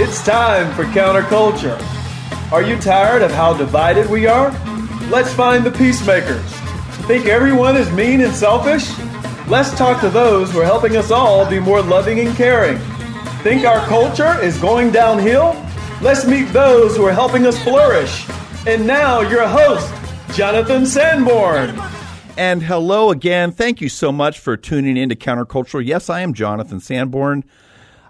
It's time for counterculture. Are you tired of how divided we are? Let's find the peacemakers. Think everyone is mean and selfish? Let's talk to those who are helping us all be more loving and caring. Think our culture is going downhill? Let's meet those who are helping us flourish. And now, your host, Jonathan Sanborn. And hello again. Thank you so much for tuning in to Countercultural. Yes, I am Jonathan Sanborn.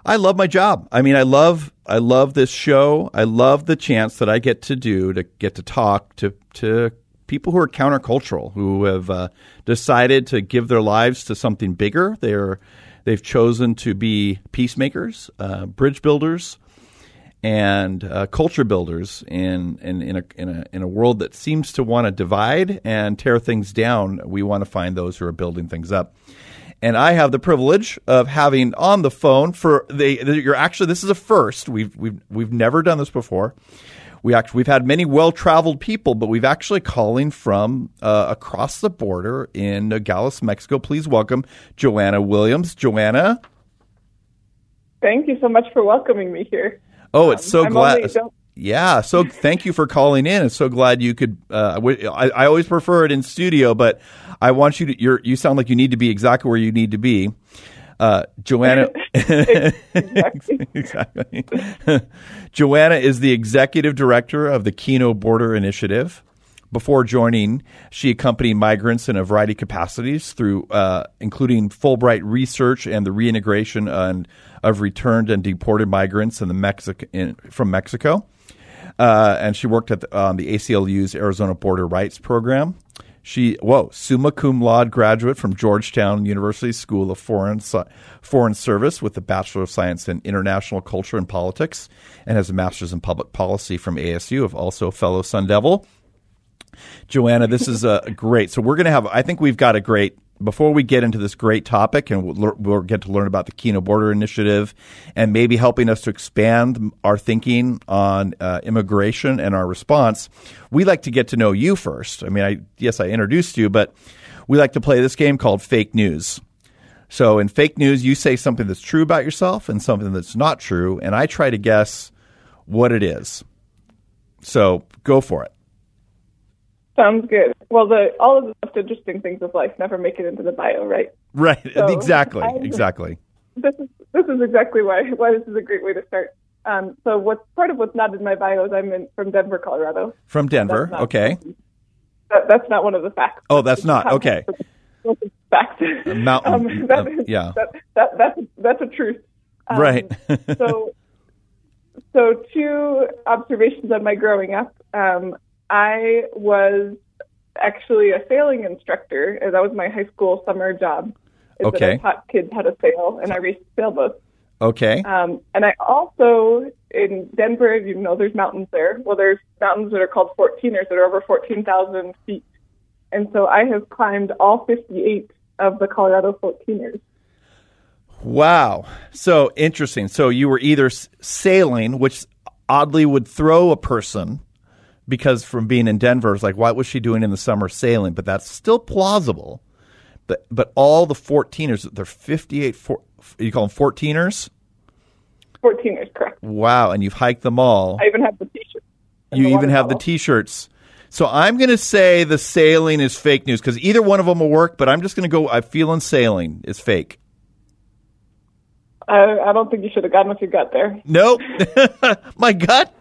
I love my job. I mean, I love I love this show. I love the chance that I get to do to get to talk to to people who are countercultural, who have uh, decided to give their lives to something bigger. They're they've chosen to be peacemakers, uh, bridge builders, and uh, culture builders in in in a, in a in a world that seems to want to divide and tear things down. We want to find those who are building things up and I have the privilege of having on the phone for the you're actually this is a first. We've we've we've never done this before. We actually we've had many well traveled people, but we've actually calling from uh, across the border in Nogales, Mexico. Please welcome Joanna Williams. Joanna. Thank you so much for welcoming me here. Oh, it's so um, glad. Yeah. So thank you for calling in. I'm so glad you could. Uh, I, I, always prefer it in studio, but I want you to. you you sound like you need to be exactly where you need to be. Uh, Joanna. exactly. Joanna is the executive director of the Kino Border Initiative. Before joining, she accompanied migrants in a variety of capacities through, uh, including Fulbright research and the reintegration of returned and deported migrants in the in, from Mexico. Uh, and she worked at the, um, the ACLU's Arizona Border Rights Program. She, whoa, summa cum laude graduate from Georgetown University School of Foreign, Foreign Service with a Bachelor of Science in International Culture and Politics and has a Master's in Public Policy from ASU, of also a fellow Sun Devil. Joanna, this is uh, great. So we're going to have, I think we've got a great before we get into this great topic, and we'll, we'll, get to learn about the Kino Border Initiative and maybe helping us to expand our thinking on uh, immigration and our response, we like to get to know you first. I mean, I, yes, I introduced you, but we like to play this game called Fake News. So, in fake news, you say something that's true about yourself and something that's not true, and I try to guess what it is. So, go for it. Sounds good. Well, the all of the most interesting things of life never make it into the bio, right? Right. So exactly. I, exactly. This is this is exactly why why this is a great way to start. Um, so what's part of what's not in my bio is I'm in, from Denver, Colorado. From Denver. Not, okay. That, that's not one of the facts. Oh, that's not okay. Fact. Mountain. Um, that, uh, yeah. That, that, that's that's a truth. Um, right. so so two observations on my growing up. Um, I was actually a sailing instructor. and That was my high school summer job. Okay. I taught kids how to sail, and I raced sailboats. Okay. Um, and I also in Denver, you know, there's mountains there. Well, there's mountains that are called 14ers that are over 14,000 feet, and so I have climbed all 58 of the Colorado 14ers. Wow. So interesting. So you were either sailing, which oddly would throw a person because from being in Denver, it's like, what was she doing in the summer sailing? But that's still plausible. But but all the 14ers, they're 58, four, you call them 14ers? 14ers, correct. Wow, and you've hiked them all. I even have the t-shirts. You the even have the t-shirts. So I'm going to say the sailing is fake news because either one of them will work, but I'm just going to go, I'm feeling sailing is fake. I, I don't think you should have gotten with you got there. Nope. My gut?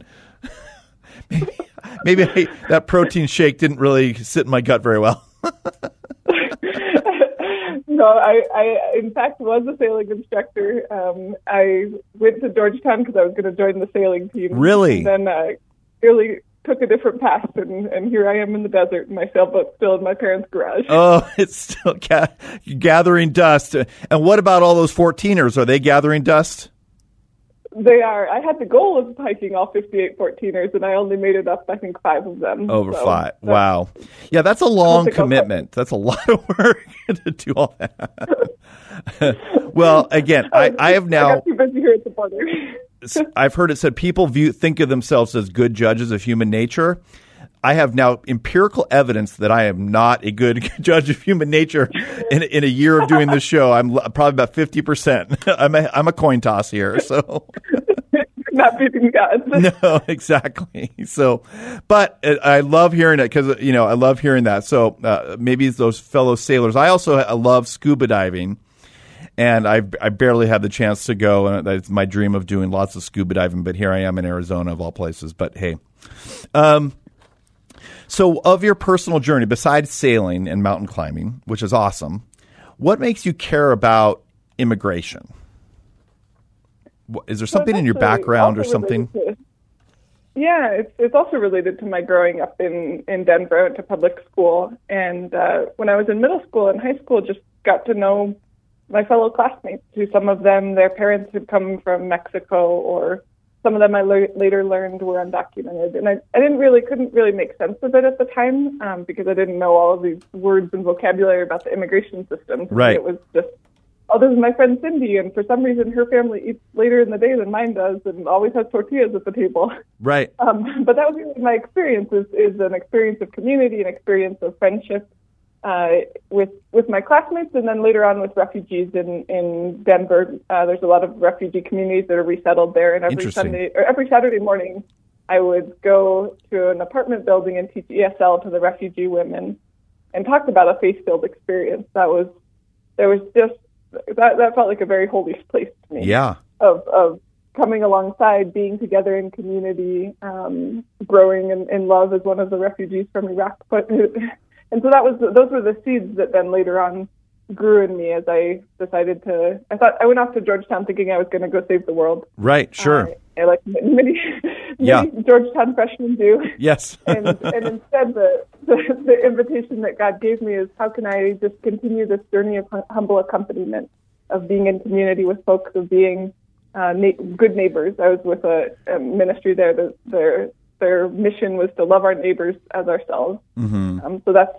maybe, maybe I, that protein shake didn't really sit in my gut very well. no, I, I in fact was a sailing instructor. Um, I went to Georgetown because I was going to join the sailing team. Really? And then I really took a different path, and, and here I am in the desert, and my sailboat's still in my parents' garage. Oh, it's still ga- gathering dust. And what about all those 14ers? Are they gathering dust? They are. I had the goal of hiking all 58 14ers, and I only made it up, I think, five of them. Over so five. Wow. Yeah, that's a long commitment. That's a lot of work to do all that. well, again, I, I have now. I got too busy here at the border. I've heard it said people view think of themselves as good judges of human nature. I have now empirical evidence that I am not a good judge of human nature. In, in a year of doing this show, I'm probably about fifty percent. I'm a I'm a coin toss here. So not beating God. no, exactly. So, but uh, I love hearing it because you know I love hearing that. So uh, maybe it's those fellow sailors. I also I love scuba diving, and I I barely had the chance to go, and that's my dream of doing lots of scuba diving. But here I am in Arizona of all places. But hey, um, so of your personal journey besides sailing and mountain climbing, which is awesome, what makes you care about immigration? Is there something in your background or something? To, yeah, it's it's also related to my growing up in in Denver. I went to public school, and uh, when I was in middle school and high school, just got to know my fellow classmates. Who some of them, their parents had come from Mexico, or some of them I le- later learned were undocumented, and I I didn't really couldn't really make sense of it at the time um, because I didn't know all of these words and vocabulary about the immigration system. Right. It was just oh, this is my friend Cindy, and for some reason her family eats later in the day than mine does, and always has tortillas at the table. Right. Um, but that was really my experience. Is, is an experience of community, an experience of friendship uh, with with my classmates, and then later on with refugees in in Denver. Uh, there's a lot of refugee communities that are resettled there, and every Sunday or every Saturday morning, I would go to an apartment building and teach ESL to the refugee women, and talk about a faith-filled experience. That was there was just that that felt like a very holy place to me. Yeah. Of of coming alongside, being together in community, um, growing in, in love as one of the refugees from Iraq. But and so that was those were the seeds that then later on grew in me as I decided to. I thought I went off to Georgetown thinking I was going to go save the world. Right. Sure. Uh, like many, many yeah. Georgetown freshmen do. Yes. and, and instead, the, the the invitation that God gave me is how can I just continue this journey of humble accompaniment, of being in community with folks, of being uh, na- good neighbors. I was with a, a ministry there. that their their mission was to love our neighbors as ourselves. Mm-hmm. Um, so that's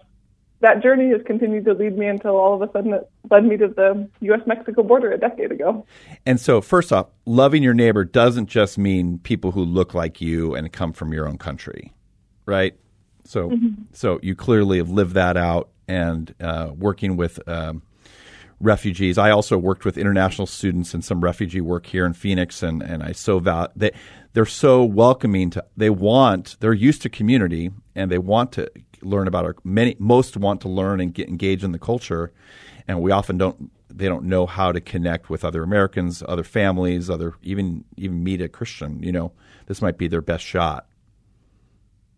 that journey has continued to lead me until all of a sudden it led me to the U.S. Mexico border a decade ago. And so, first off, loving your neighbor doesn't just mean people who look like you and come from your own country, right? So, mm-hmm. so you clearly have lived that out and uh, working with um, refugees. I also worked with international students and some refugee work here in Phoenix, and, and I so val- they they're so welcoming to. They want they're used to community and they want to learn about our many most want to learn and get engaged in the culture, and we often don't they don't know how to connect with other Americans, other families, other even even meet a Christian. You know, this might be their best shot.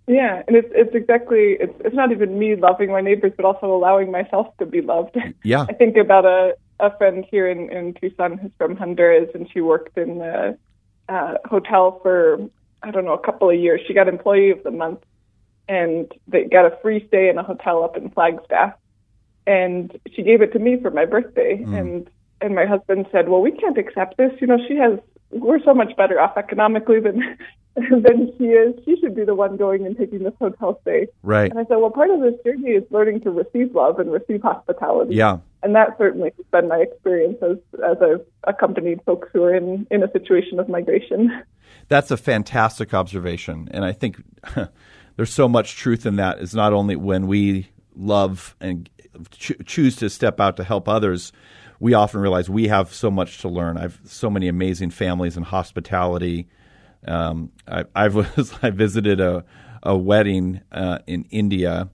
Yeah, and it's it's exactly it's it's not even me loving my neighbors, but also allowing myself to be loved. Yeah, I think about a a friend here in in Tucson who's from Honduras, and she worked in the uh, hotel for I don't know a couple of years. She got Employee of the Month, and they got a free stay in a hotel up in Flagstaff, and she gave it to me for my birthday, mm. and and my husband said, well, we can't accept this. You know, she has we're so much better off economically than than she is. She should be the one going and taking this hotel stay. Right. And I said, well, part of this journey is learning to receive love and receive hospitality. Yeah. And that certainly has been my experience as as I've accompanied folks who are in in a situation of migration. That's a fantastic observation, and I think there's so much truth in that. Is not only when we love and cho- choose to step out to help others we often realize we have so much to learn. I've so many amazing families and hospitality. Um, I, I, was I visited a a wedding uh, in India,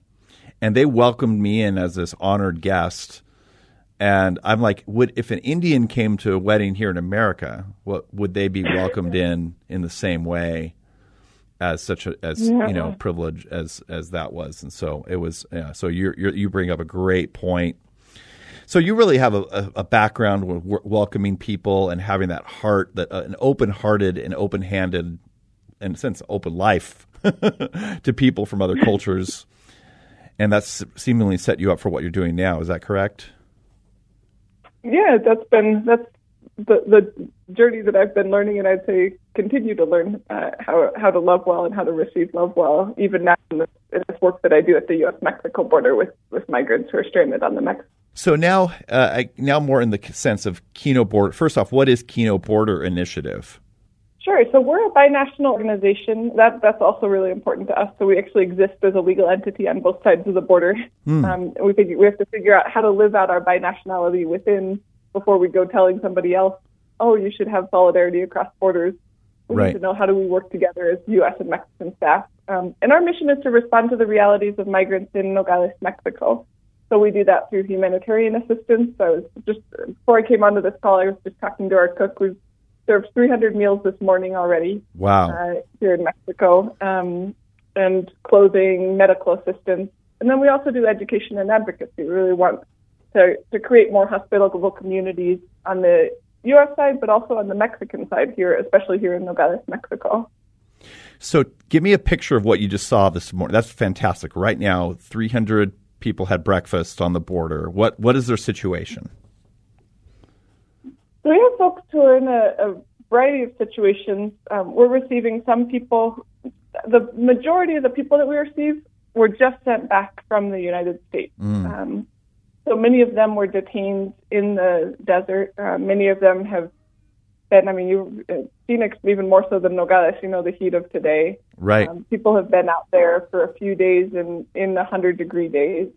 and they welcomed me in as this honored guest. And I'm like, would if an Indian came to a wedding here in America, what would they be welcomed in in the same way as such a as yeah. you know privilege as as that was? And so it was. Yeah, so you you bring up a great point so you really have a, a background with w- welcoming people and having that heart, that uh, an open-hearted and open-handed, in a sense, open life to people from other cultures, and that's seemingly set you up for what you're doing now. Is that correct? Yeah, that's been that's the the journey that I've been learning, and I'd say continue to learn uh, how how to love well and how to receive love well, even now in this, in this work that I do at the U.S. Mexico border with with migrants who are stranded on the Mexico so now, uh, I, now more in the sense of Kino Border. First off, what is Kino Border Initiative? Sure. So we're a binational organization. That that's also really important to us. So we actually exist as a legal entity on both sides of the border. Mm. Um, we figure we have to figure out how to live out our binationality within before we go telling somebody else, oh, you should have solidarity across borders. We Right. need to know how do we work together as U.S. and Mexican staff. Um, and our mission is to respond to the realities of migrants in Nogales, Mexico. So we do that through humanitarian assistance. So I was just before I came onto this call, I was just talking to our cook. We've served 300 meals this morning already Wow. uh, here in Mexico, um, and clothing, medical assistance, and then we also do education and advocacy. We really want to to create more hospitable communities on the U.S. side, but also on the Mexican side here, especially here in Nogales, Mexico. So give me a picture of what you just saw this morning. That's fantastic. Right now, 300 people had breakfast on the border. What What is their situation? So we have folks who are in a, a variety of situations. Um, we're receiving some people. The majority of the people that we receive were just sent back from the United States. Um, so many of them were detained in the desert. Uh, many of them have been. I mean, you uh, Phoenix even more so than Nogales. You know the heat of today. Right. Um, people have been out there for a few days in in the hundred degree days,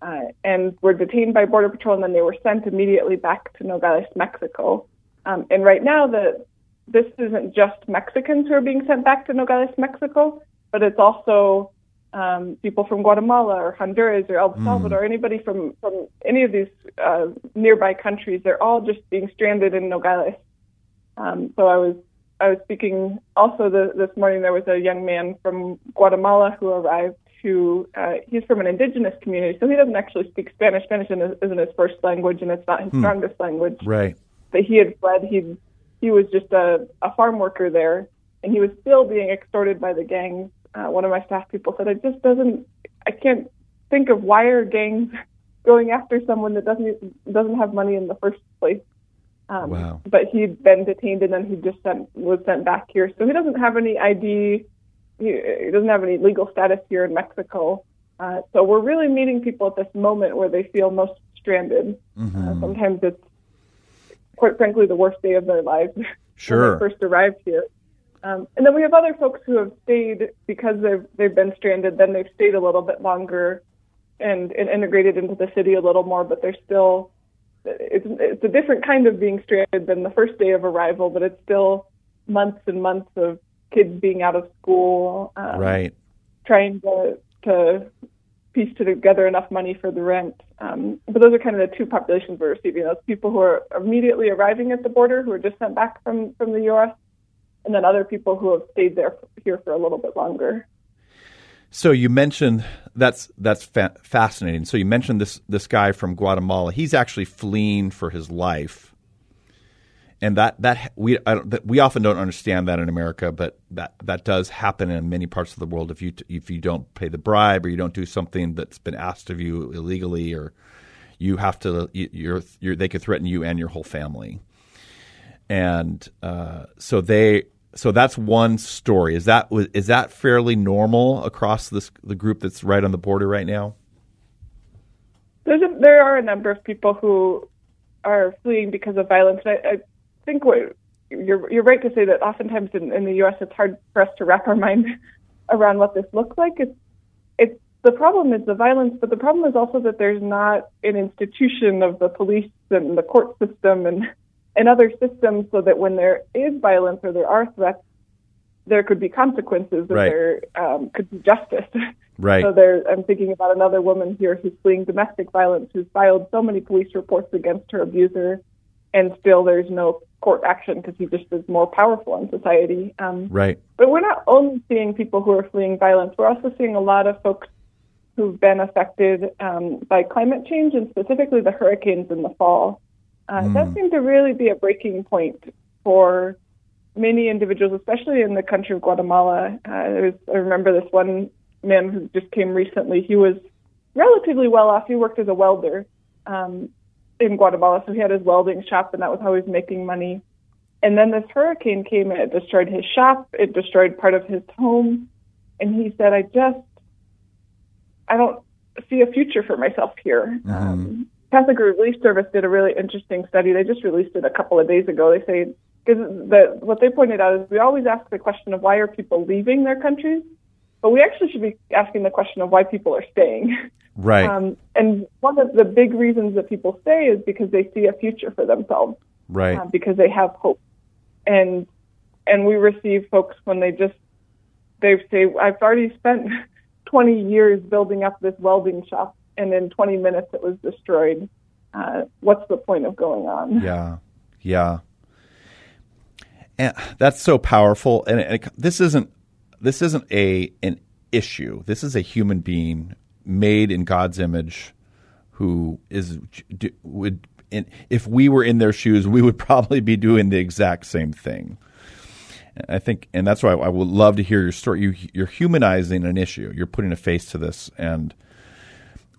uh, and were detained by Border Patrol, and then they were sent immediately back to Nogales, Mexico. Um, and right now, the this isn't just Mexicans who are being sent back to Nogales, Mexico, but it's also um, people from Guatemala or Honduras or El Salvador, anybody from from any of these uh, nearby countries. They're all just being stranded in Nogales. Um, so I was I was speaking also the, this morning. There was a young man from Guatemala who arrived. Who uh, he's from an indigenous community, so he doesn't actually speak Spanish. Spanish isn't his first language, and it's not his strongest language. Right. But he had fled. He he was just a, a farm worker there, and he was still being extorted by the gangs. Uh, one of my staff people said, "It just doesn't. I can't think of why are gangs going after someone that doesn't doesn't have money in the first place." Um, Wow. But he'd been detained and then he just sent was sent back here, so he doesn't have any ID. He, he doesn't have any legal status here in Mexico. Uh, so we're really meeting people at this moment where they feel most stranded. Uh, sometimes it's quite frankly the worst day of their lives Sure. when they first arrived here. Um, and then we have other folks who have stayed because they've they've been stranded. Then they've stayed a little bit longer and, and integrated into the city a little more, but they're still it's it's a different kind of being stranded than the first day of arrival, but it's still months and months of kids being out of school, um, Right. trying to to piece together enough money for the rent. Um, but those are kind of the two populations we're receiving: those people who are immediately arriving at the border, who are just sent back from from the U.S., and then other people who have stayed there here for a little bit longer. So you mentioned that's that's fa- fascinating. So you mentioned this this guy from Guatemala. He's actually fleeing for his life, and that that we that we often don't understand that in America, but that that does happen in many parts of the world. If you t- if you don't pay the bribe or you don't do something that's been asked of you illegally, or you have to you- you're, you're they could threaten you and your whole family. And uh, so they so that's one story. Is that is that fairly normal across this the group that's right on the border right now? A, there are a number of people who are fleeing because of violence. I, I think what you're you're right to say that oftentimes in, in the U.S. it's hard for us to wrap our mind around what this looks like. It's it's the problem is the violence, but the problem is also that there's not an institution of the police and the court system and and other systems, so that when there is violence or there are threats, there could be consequences and Right. there um, could be justice. Right. So there, I'm thinking about another woman here who's fleeing domestic violence, who's filed so many police reports against her abuser, and still there's no court action because he just is more powerful in society. Um, Right. but we're not only seeing people who are fleeing violence, we're also seeing a lot of folks who've been affected um, by climate change and specifically the hurricanes in the fall. Uh, That seemed to really be a breaking point for many individuals, especially in the country of Guatemala. Uh, was, I remember this one man who just came recently. He was relatively well off. He worked as a welder um, in Guatemala, so he had his welding shop, and that was how he was making money. And then this hurricane came and it destroyed his shop. It destroyed part of his home. And he said, I just, I don't see a future for myself here. Um, Catholic Relief Service did a really interesting study. They just released it a couple of days ago. They say, because the, what they pointed out is we always ask the question of why are people leaving their countries, but we actually should be asking the question of why people are staying. Right. Um, and one of the big reasons that people stay is because they see a future for themselves right. uh, because they have hope. And and we receive folks when they just they say, "I've already spent 20 years building up this welding shop, and in 20 minutes it was destroyed. Uh, what's the point of going on?" Yeah, yeah. And that's so powerful. And it, this isn't this isn't a an issue. This is a human being made in God's image who is would if we were in their shoes, we would probably be doing the exact same thing. I think, and that's why I would love to hear your story. You, you're humanizing an issue. You're putting a face to this, and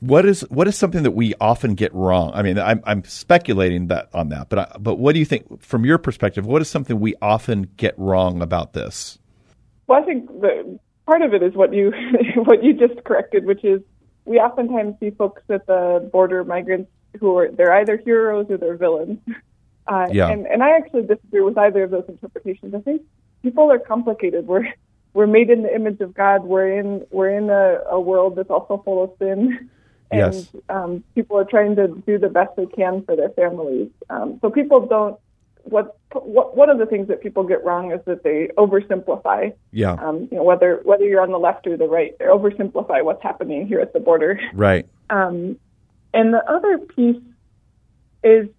what is what is something that we often get wrong? I mean, I'm, I'm speculating that on that, but I, but what do you think from your perspective? What is something we often get wrong about this? Well, I think the part of it is what you what you just corrected, which is we oftentimes see folks at the border, migrants who are they're either heroes or they're villains. Uh, yeah. and, and I actually disagree with either of those interpretations. I think people are complicated. We're we're made in the image of God. We're in we're in a, a world that's also full of sin, and yes. um, people are trying to do the best they can for their families. Um, so people don't. What, what one of the things that people get wrong is that they oversimplify. Yeah. Um, you know, whether whether you're on the left or the right, they oversimplify what's happening here at the border. Right. Um, and the other piece is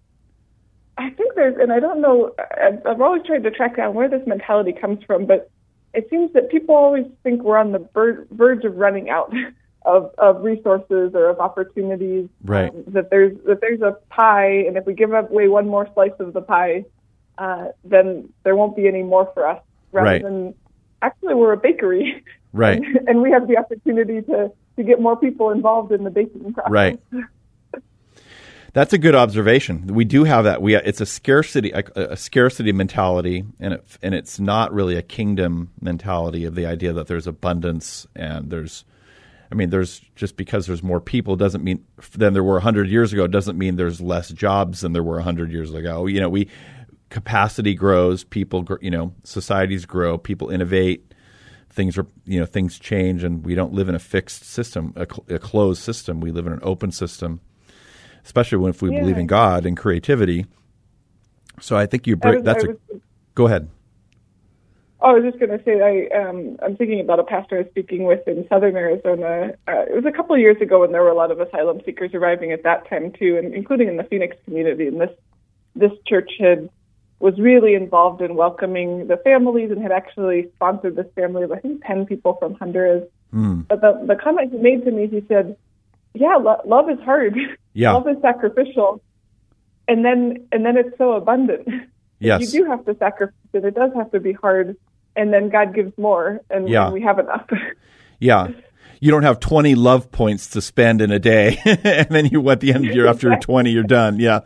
I think there's, and I don't know, I've always tried to track down where this mentality comes from, but it seems that people always think we're on the verge of running out of, of resources or of opportunities. Right. Um, that there's that there's a pie, and if we give away one more slice of the pie, uh, then there won't be any more for us. Rather right. than actually, we're a bakery. Right. And, and we have the opportunity to to get more people involved in the baking process. Right. That's a good observation. We do have that. We it's a scarcity a, a, scarcity mentality, and it, and it's not really a kingdom mentality of the idea that there's abundance and there's. I mean, there's just because there's more people doesn't mean than there were 100 years ago doesn't mean there's less jobs than there were 100 years ago. You know, we capacity grows, people, you know, societies grow, people innovate, things are, you know, things change, and we don't live in a fixed system, a, a closed system. We live in an open system especially when if we yeah. believe in God and creativity. So I think you bring. Was, that's a. Go ahead. Oh, I was just going to say I um, I'm thinking about a pastor I was speaking with in southern Arizona. Uh, it was a couple of years ago when there were a lot of asylum seekers arriving at that time too, and including in the Phoenix community. And this this church had was really involved in welcoming the families and had actually sponsored this family of I think ten people from Honduras. Mm. But the the comment he made to me, he said, "Yeah, lo- love is hard." Yeah. Love is sacrificial. And then and then it's so abundant. Yes. You do have to sacrifice it. It does have to be hard. And then God gives more and, yeah. we have enough. yeah. You don't have 20 love points to spend in a day. and then you at the end you're after Exactly. 20 you're done. Yeah.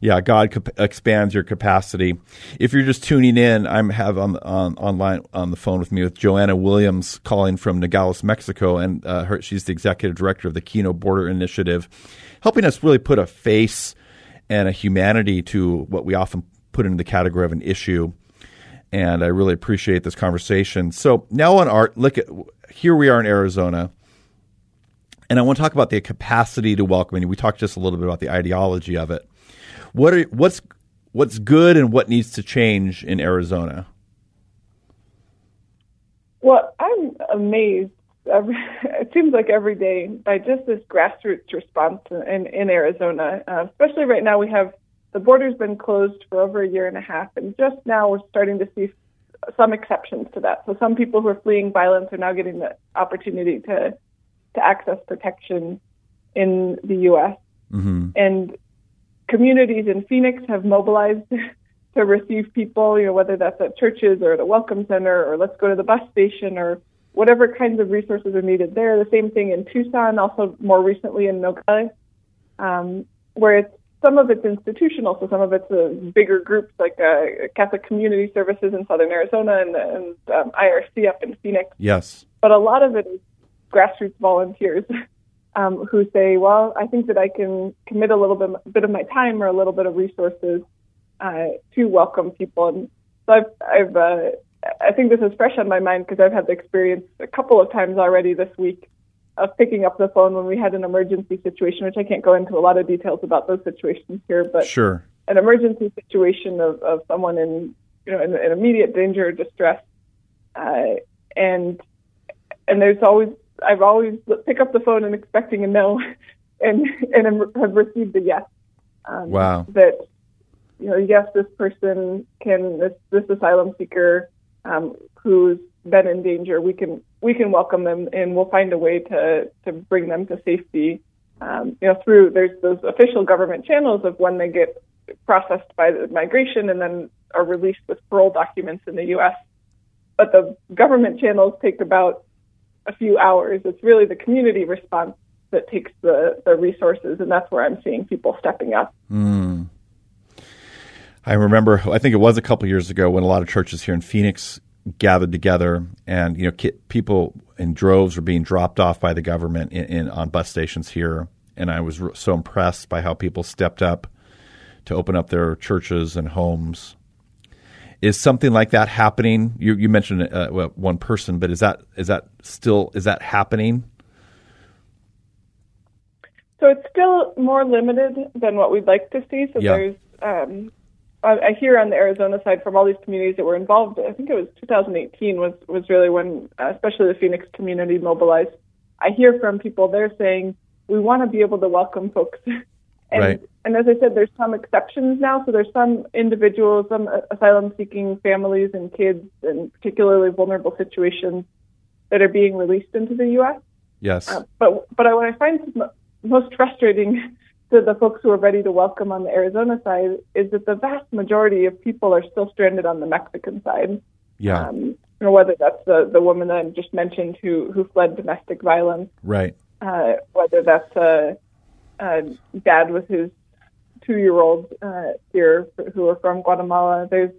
yeah, God expands your capacity. If you're just tuning in, I'm have on, on online on the phone with me with Joanna Williams calling from Nogales, Mexico, and uh, her, she's the executive director of the Kino Border Initiative, helping us really put a face and a humanity to what we often put into the category of an issue. And I really appreciate this conversation. So now on art, look at here we are in Arizona. And I want to talk about the capacity to welcome. And we talked just a little bit about the ideology of it. What are what's what's good and what needs to change in Arizona? Well, I'm amazed. It seems like every day by just this grassroots response in, in Arizona. Uh, especially right now, we have the border's been closed for over a year and a half, and just now we're starting to see some exceptions to that. So some people who are fleeing violence are now getting the opportunity to to access protection in the U.S. Mm-hmm. And communities in Phoenix have mobilized to receive people, you know, whether that's at churches or at a welcome center or let's go to the bus station or whatever kinds of resources are needed there. The same thing in Tucson, also more recently in Nogales, um, where it's some of it's institutional, so some of it's uh, bigger groups like uh, Catholic Community Services in Southern Arizona and, and um, IRC up in Phoenix. Yes. But a lot of it is grassroots volunteers um, who say, "Well, I think that I can commit a little bit, bit of my time or a little bit of resources uh, to welcome people." And so I've, I've uh, I think this is fresh on my mind because I've had the experience a couple of times already this week of picking up the phone when we had an emergency situation, which I can't go into a lot of details about those situations here, but Sure. an emergency situation of, of someone in you know, in, in immediate danger or distress. Uh, and and there's always I've always pick up the phone and expecting a no, and and have received a yes. Um, wow. That you know, yes, this person can this this asylum seeker um, who's been in danger, we can we can welcome them and we'll find a way to to bring them to safety. Um, you know, through there's those official government channels of when they get processed by the migration and then are released with parole documents in the U.S. But the government channels take about a few hours. It's really the community response that takes the, the resources, and that's where I'm seeing people stepping up. Mm. I remember, I think it was a couple years ago when a lot of churches here in Phoenix gathered together, and you know, people in droves were being dropped off by the government in, in on bus stations here, and I was so impressed by how people stepped up to open up their churches and homes. Is something like that happening? You, you mentioned uh, well, one person, but is that is that still is that happening? So it's still more limited than what we'd like to see. So yeah. there's um, I hear on the Arizona side from all these communities that were involved. I think it was 2018 was was really when, uh, especially the Phoenix community mobilized. I hear from people they're saying we want to be able to welcome folks, and right. and as I said, there's some exceptions now. So there's some individuals, some asylum seeking families and kids, in particularly vulnerable situations, that are being released into the U.S. Yes, uh, but but I, what I find most frustrating to the folks who are ready to welcome on the Arizona side is that the vast majority of people are still stranded on the Mexican side. Yeah. Um, know, whether that's the, the woman that I just mentioned who, who fled domestic violence. Right. Uh, whether that's a, a dad with his two year old uh, here who are from Guatemala. There's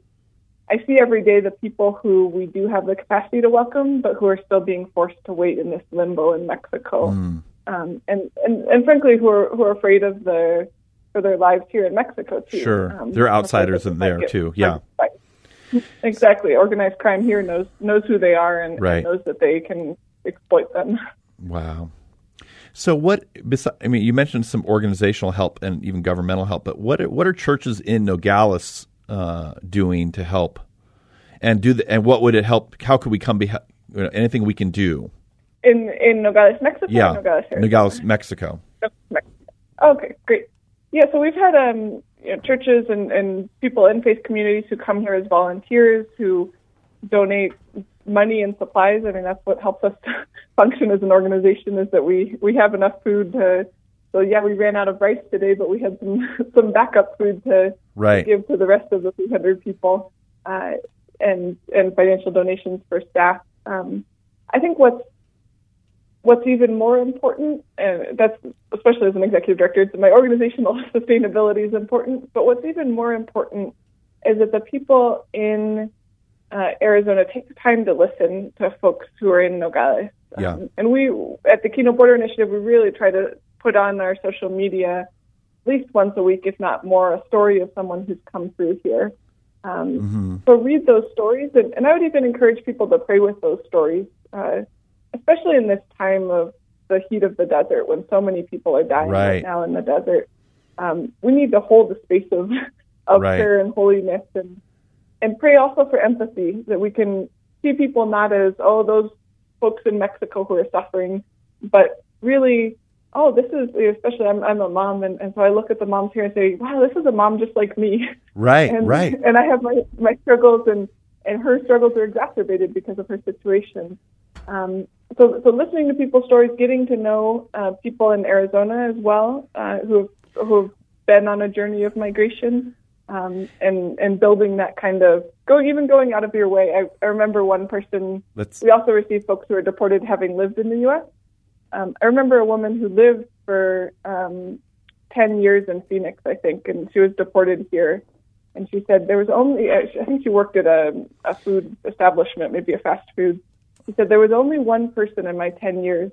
I see every day the people who we do have the capacity to welcome, but who are still being forced to wait in this limbo in Mexico. Mm um, and, and and frankly, who are who are afraid of the for their lives here in Mexico too. Sure, um, they're outsiders in there too. Yeah, exactly. Organized crime here knows knows who they are and, right. and knows that they can exploit them. Wow. So what? Besides i mean, you mentioned some organizational help and even governmental help, but what are, what are churches in Nogales uh, doing to help? And do the, and what would it help? How could we come behind? Anything we can do? In in Nogales, Mexico. Yeah, Nogales, Nogales, Mexico. Okay, great. Yeah, so we've had um, you know, churches and, and people in faith communities who come here as volunteers who donate money and supplies. I mean, that's what helps us function as an organization is that we we have enough food to. So yeah, we ran out of rice today, but we had some some backup food to, right. to give to the rest of the 300 people, uh, and and financial donations for staff. Um, I think what's what's even more important, and that's especially as an executive director, my organizational sustainability is important, but what's even more important is that the people in uh, Arizona take the time to listen to folks who are in Nogales. Yeah. Um, and we, at the Kino Border Initiative, we really try to put on our social media at least once a week, if not more, a story of someone who's come through here. Um, mm-hmm. So read those stories, and, and I would even encourage people to pray with those stories. Uh, especially in this time of the heat of the desert when so many people are dying right, right now in the desert. Um, we need to hold the space of of right. prayer and holiness and and pray also for empathy that we can see people not as oh those folks in Mexico who are suffering, but really oh this is especially I'm I'm a mom and, and so I look at the moms here and say wow this is a mom just like me right and, right and I have my my struggles and and her struggles are exacerbated because of her situation um, so, so listening to people's stories, getting to know uh, people in Arizona as well uh, who who have been on a journey of migration, um, and and building that kind of going even going out of your way. I, I remember one person. Let's... We also received folks who are deported having lived in the U.S. Um, I remember a woman who lived for um, ten years in Phoenix, I think, and she was deported here. And she said there was only I think she worked at a, a food establishment, maybe a fast food he said there was only one person in my 10 years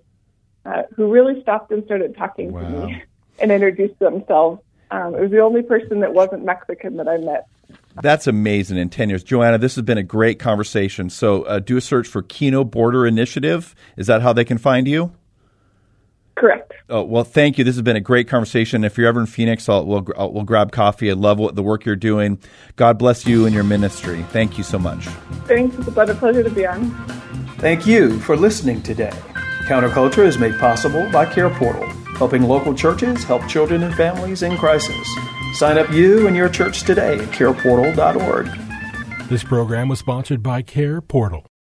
uh, who really stopped and started talking wow. to me and introduced themselves. Um, it was the only person that wasn't Mexican that I met. That's amazing in 10 years. Joanna, this has been a great conversation. So uh, do a search for Kino Border Initiative. Is that how they can find you? Correct. Oh, well, thank you. This has been a great conversation. If you're ever in Phoenix, I'll, we'll, I'll, we'll grab coffee. I love what the work you're doing. God bless you and your ministry. Thank you so much. Thanks. It's a pleasure to be on. Thank you for listening today. Counterculture is made possible by Care Portal, helping local churches help children and families in crisis. Sign up you and your church today at careportal.org. This program was sponsored by Care Portal.